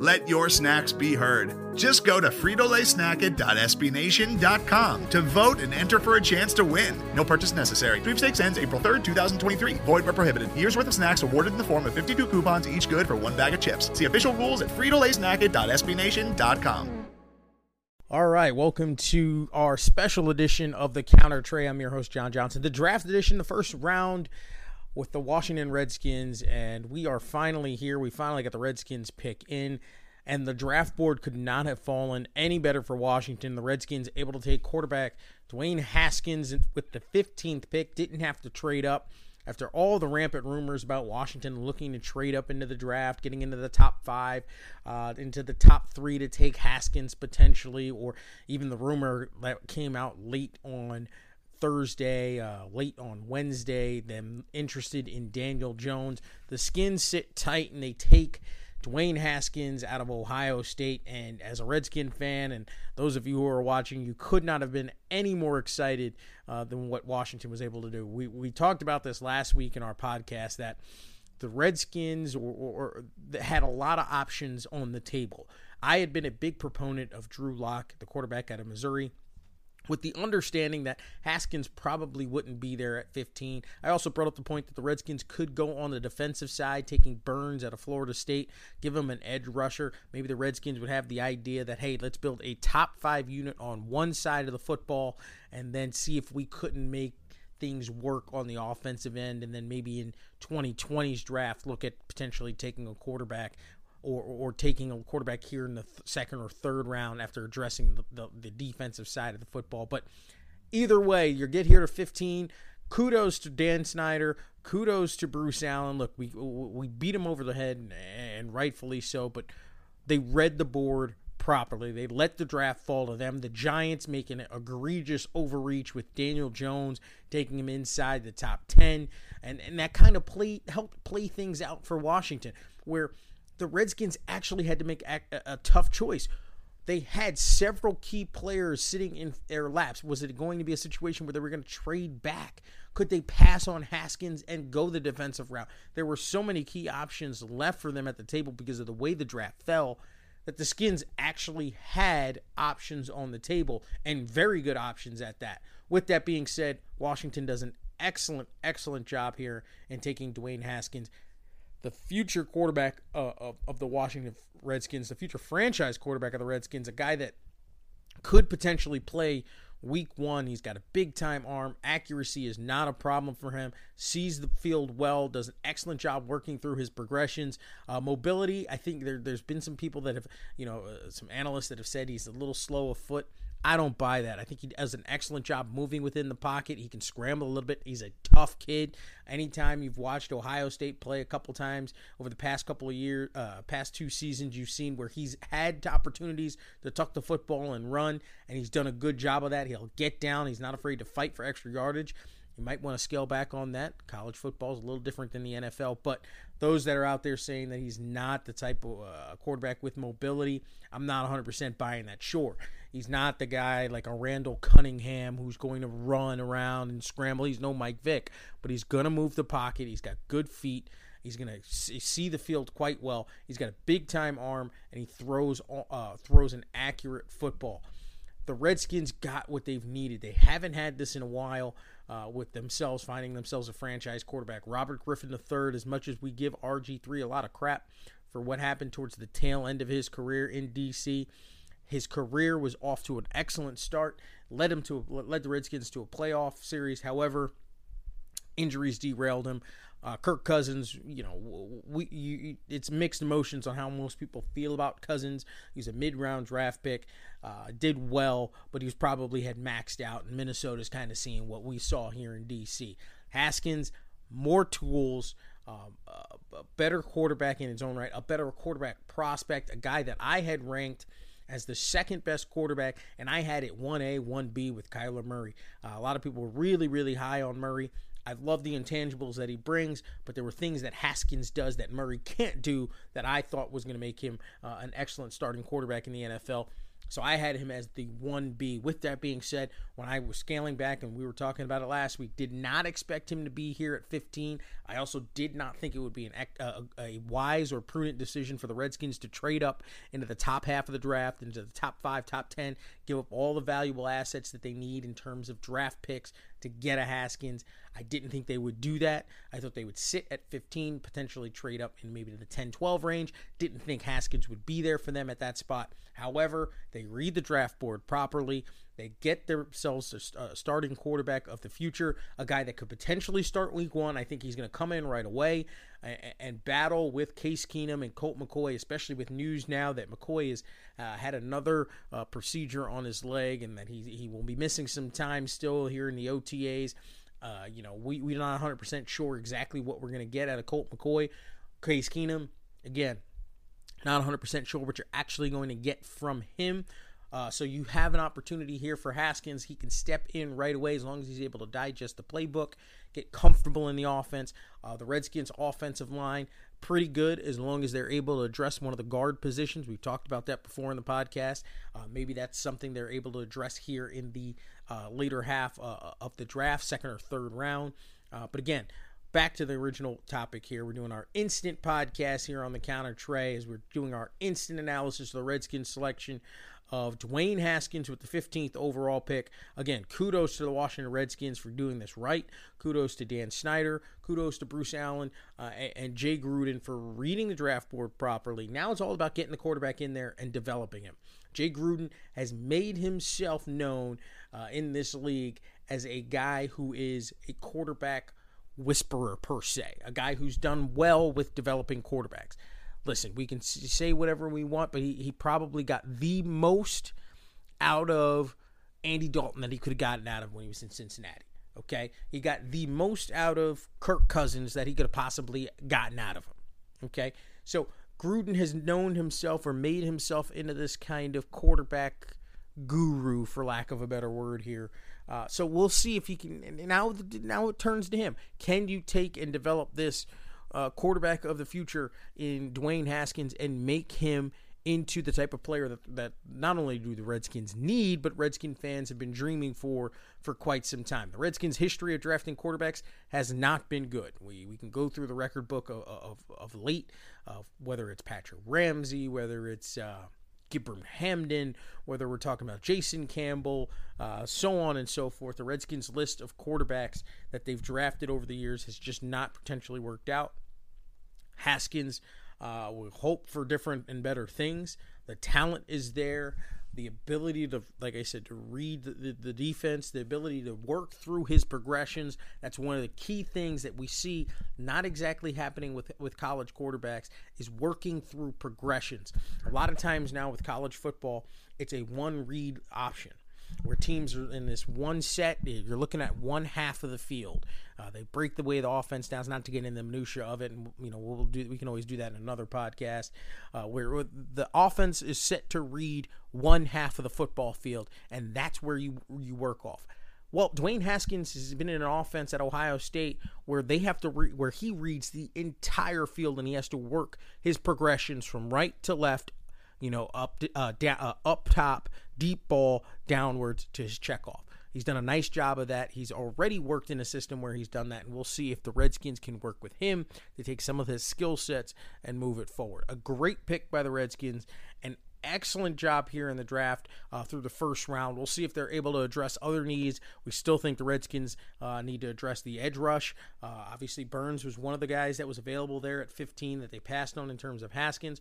Let your snacks be heard. Just go to fritolaysnacket.sbnation.com to vote and enter for a chance to win. No purchase necessary. Sweepstakes ends April 3rd, 2023. Void where prohibited. Year's worth of snacks awarded in the form of 52 coupons, each good for one bag of chips. See official rules at fritolaysnacket.sbnation.com. All right, welcome to our special edition of the Counter Trey. I'm your host, John Johnson. The draft edition, the first round with the Washington Redskins, and we are finally here. We finally got the Redskins pick in, and the draft board could not have fallen any better for Washington. The Redskins able to take quarterback Dwayne Haskins with the 15th pick, didn't have to trade up. After all the rampant rumors about Washington looking to trade up into the draft, getting into the top five, uh, into the top three to take Haskins potentially, or even the rumor that came out late on Thursday, uh, late on Wednesday, them interested in Daniel Jones. The skins sit tight and they take Dwayne Haskins out of Ohio State. And as a Redskin fan, and those of you who are watching, you could not have been any more excited uh, than what Washington was able to do. We, we talked about this last week in our podcast that the Redskins or, or, or had a lot of options on the table. I had been a big proponent of Drew Lock, the quarterback out of Missouri with the understanding that Haskins probably wouldn't be there at 15. I also brought up the point that the Redskins could go on the defensive side, taking Burns out of Florida State, give him an edge rusher. Maybe the Redskins would have the idea that, hey, let's build a top five unit on one side of the football and then see if we couldn't make things work on the offensive end and then maybe in 2020's draft look at potentially taking a quarterback or, or taking a quarterback here in the th- second or third round after addressing the, the, the, defensive side of the football. But either way, you get here to 15. Kudos to Dan Snyder. Kudos to Bruce Allen. Look, we we beat him over the head, and, rightfully so. But they read the board properly. They let the draft fall to them. The Giants making an egregious overreach with Daniel Jones taking him inside the top 10 and and that kind of play helped play things out for Washington where the Redskins actually had to make a, a, tough choice. They had several key players sitting in their laps. Was it going to be a situation where they were going to trade back? Could they pass on Haskins and go the defensive route? There were so many key options left for them at the table because of the way the draft fell that the Skins actually had options on the table and very good options at that. With that being said, Washington does an excellent, excellent job here in taking Dwayne Haskins the future quarterback uh, of, of the Washington Redskins, the future franchise quarterback of the Redskins, a guy that could potentially play week one. He's got a big time arm. Accuracy is not a problem for him. Sees the field well, does an excellent job working through his progressions. Uh, mobility, I think there, has been some people that have, you know, uh, some analysts that have said he's a little slow of foot. I don't buy that. I think he does an excellent job moving within the pocket. He can scramble a little bit. He's a tough kid. Anytime you've watched Ohio State play a couple times over the past couple of years, uh, past two seasons, you've seen where he's had opportunities to tuck the football and run, and he's done a good job of that. He'll get down. He's not afraid to fight for extra yardage. You might want to scale back on that. College football is a little different than the NFL, but those that are out there saying that he's not the type of uh, quarterback with mobility, I'm not 100% buying that. Sure, he's not the guy like a Randall Cunningham who's going to run around and scramble. He's no Mike Vick, but he's going to move the pocket. He's got good feet. He's going to see the field quite well. He's got a big time arm, and he throws uh, throws an accurate football. The Redskins got what they've needed. They haven't had this in a while uh, with themselves finding themselves a franchise quarterback. Robert Griffin III, as much as we give RG3 a lot of crap for what happened towards the tail end of his career in DC, his career was off to an excellent start, led him to led the Redskins to a playoff series. However, injuries derailed him. Uh, Kirk Cousins, you know, we you, it's mixed emotions on how most people feel about Cousins. He's a mid-round draft pick, uh, did well, but he was probably had maxed out. And Minnesota's kind of seeing what we saw here in DC. Haskins, more tools, um, a better quarterback in his own right, a better quarterback prospect, a guy that I had ranked as the second best quarterback, and I had it 1A, 1B with Kyler Murray. Uh, a lot of people were really, really high on Murray. I love the intangibles that he brings, but there were things that Haskins does that Murray can't do that I thought was going to make him uh, an excellent starting quarterback in the NFL. So I had him as the 1B. With that being said, when I was scaling back and we were talking about it last week, did not expect him to be here at 15. I also did not think it would be an, a, uh, a wise or prudent decision for the Redskins to trade up into the top half of the draft, into the top five, top 10, give up all the valuable assets that they need in terms of draft picks to get a Haskins. I didn't think they would do that. I thought they would sit at 15, potentially trade up in maybe the 10 12 range. Didn't think Haskins would be there for them at that spot. However, they read the draft board properly. They get themselves a starting quarterback of the future, a guy that could potentially start week one. I think he's going to come in right away and, battle with Case Keenum and Colt McCoy, especially with news now that McCoy has uh, had another uh, procedure on his leg and that he, he will be missing some time still here in the OTAs. Uh, you know, we, we're not 100% sure exactly what we're going to get out of Colt McCoy. Case Keenum, again, not 100% sure what you're actually going to get from him. Uh, so you have an opportunity here for Haskins. He can step in right away as long as he's able to digest the playbook, get comfortable in the offense. Uh, the Redskins' offensive line pretty good as long as they're able to address one of the guard positions. We've talked about that before in the podcast. Uh, maybe that's something they're able to address here in the uh, later half uh, of the draft, second or third round. Uh, but again, back to the original topic here. We're doing our instant podcast here on the counter trey as we're doing our instant analysis of the Redskins selection of Dwayne Haskins with the 15th overall pick. Again, kudos to the Washington Redskins for doing this right. Kudos to Dan Snyder. Kudos to Bruce Allen uh, and Jay Gruden for reading the draft board properly. Now it's all about getting the quarterback in there and developing him. Jay Gruden has made himself known uh, in this league as a guy who is a quarterback whisperer per se, a guy who's done well with developing quarterbacks listen, we can say whatever we want, but he, he probably got the most out of Andy Dalton that he could have gotten out of when he was in Cincinnati. Okay. He got the most out of Kirk Cousins that he could have possibly gotten out of him. Okay. So Gruden has known himself or made himself into this kind of quarterback guru, for lack of a better word here. Uh, so we'll see if he can. Now, now it turns to him. Can you take and develop this uh, quarterback of the future in Dwayne Haskins and make him into the type of player that, that not only do the Redskins need, but Redskin fans have been dreaming for for quite some time. The Redskins' history of drafting quarterbacks has not been good. We, we can go through the record book of, of, of late, of whether it's Patrick Ramsey, whether it's uh, Gibran Hamdan, whether we're talking about Jason Campbell, uh, so on and so forth. The Redskins' list of quarterbacks that they've drafted over the years has just not potentially worked out. Haskins uh, will hope for different and better things. The talent is there. The ability to, like I said, to read the, the, the, defense, the ability to work through his progressions. That's one of the key things that we see not exactly happening with, with college quarterbacks is working through progressions. A lot of times now with college football, it's a one read option. Where teams are in this one set. You're looking at one half of the field. Uh, they break the way the offense down. Not to get in the minutia of it, and you know we'll do. We can always do that in another podcast, uh, where the offense is set to read one half of the football field, and that's where you you work off. Well, Dwayne Haskins has been in an offense at Ohio State where they have to re- where he reads the entire field and he has to work his progressions from right to left, you know, up uh, da- uh, up top, deep ball downwards to his checkoff. He's done a nice job of that. He's already worked in a system where he's done that, and we'll see if the Redskins can work with him to take some of his skill sets and move it forward. A great pick by the Redskins, and excellent job here in the draft uh, through the first round. We'll see if they're able to address other needs. We still think the Redskins uh, need to address the edge rush. Uh, obviously, Burns was one of the guys that was available there at 15 that they passed on in terms of Haskins.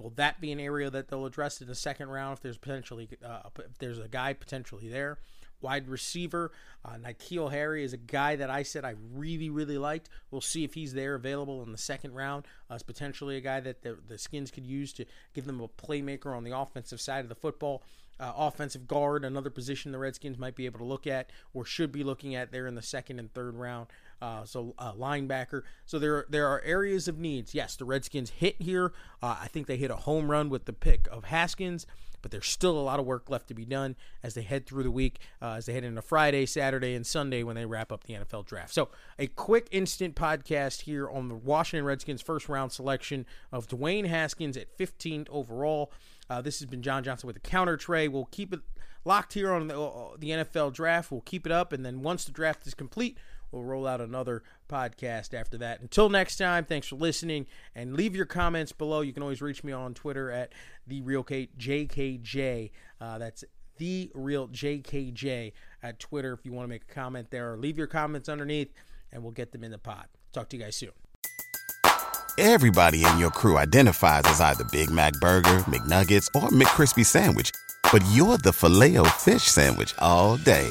Will that be an area that they'll address in the second round if there's potentially uh, if there's a guy potentially there? wide receiver. Uh, N'Keal Harry is a guy that I said I really, really liked. We'll see if he's there available in the second round. Uh, it's potentially a guy that the, the Skins could use to give them a playmaker on the offensive side of the football. Uh, offensive guard, another position the Redskins might be able to look at or should be looking at there in the second and third round. Uh, so uh, linebacker. So there there are areas of needs. Yes, the Redskins hit here. Uh, I think they hit a home run with the pick of Haskins but there's still a lot of work left to be done as they head through the week, uh, as they head into Friday, Saturday, and Sunday when they wrap up the NFL draft. So, a quick instant podcast here on the Washington Redskins first round selection of Dwayne Haskins at 15th overall. Uh, this has been John Johnson with the counter trey. We'll keep it locked here on the, uh, the NFL draft. We'll keep it up, and then once the draft is complete, We'll roll out another podcast after that. Until next time, thanks for listening and leave your comments below. You can always reach me on Twitter at the real K- JKJ. Uh, that's the real JKJ at Twitter if you want to make a comment there or leave your comments underneath and we'll get them in the pod. Talk to you guys soon. Everybody in your crew identifies as either Big Mac Burger, McNuggets, or McCrispy Sandwich, but you're the filet fish Sandwich all day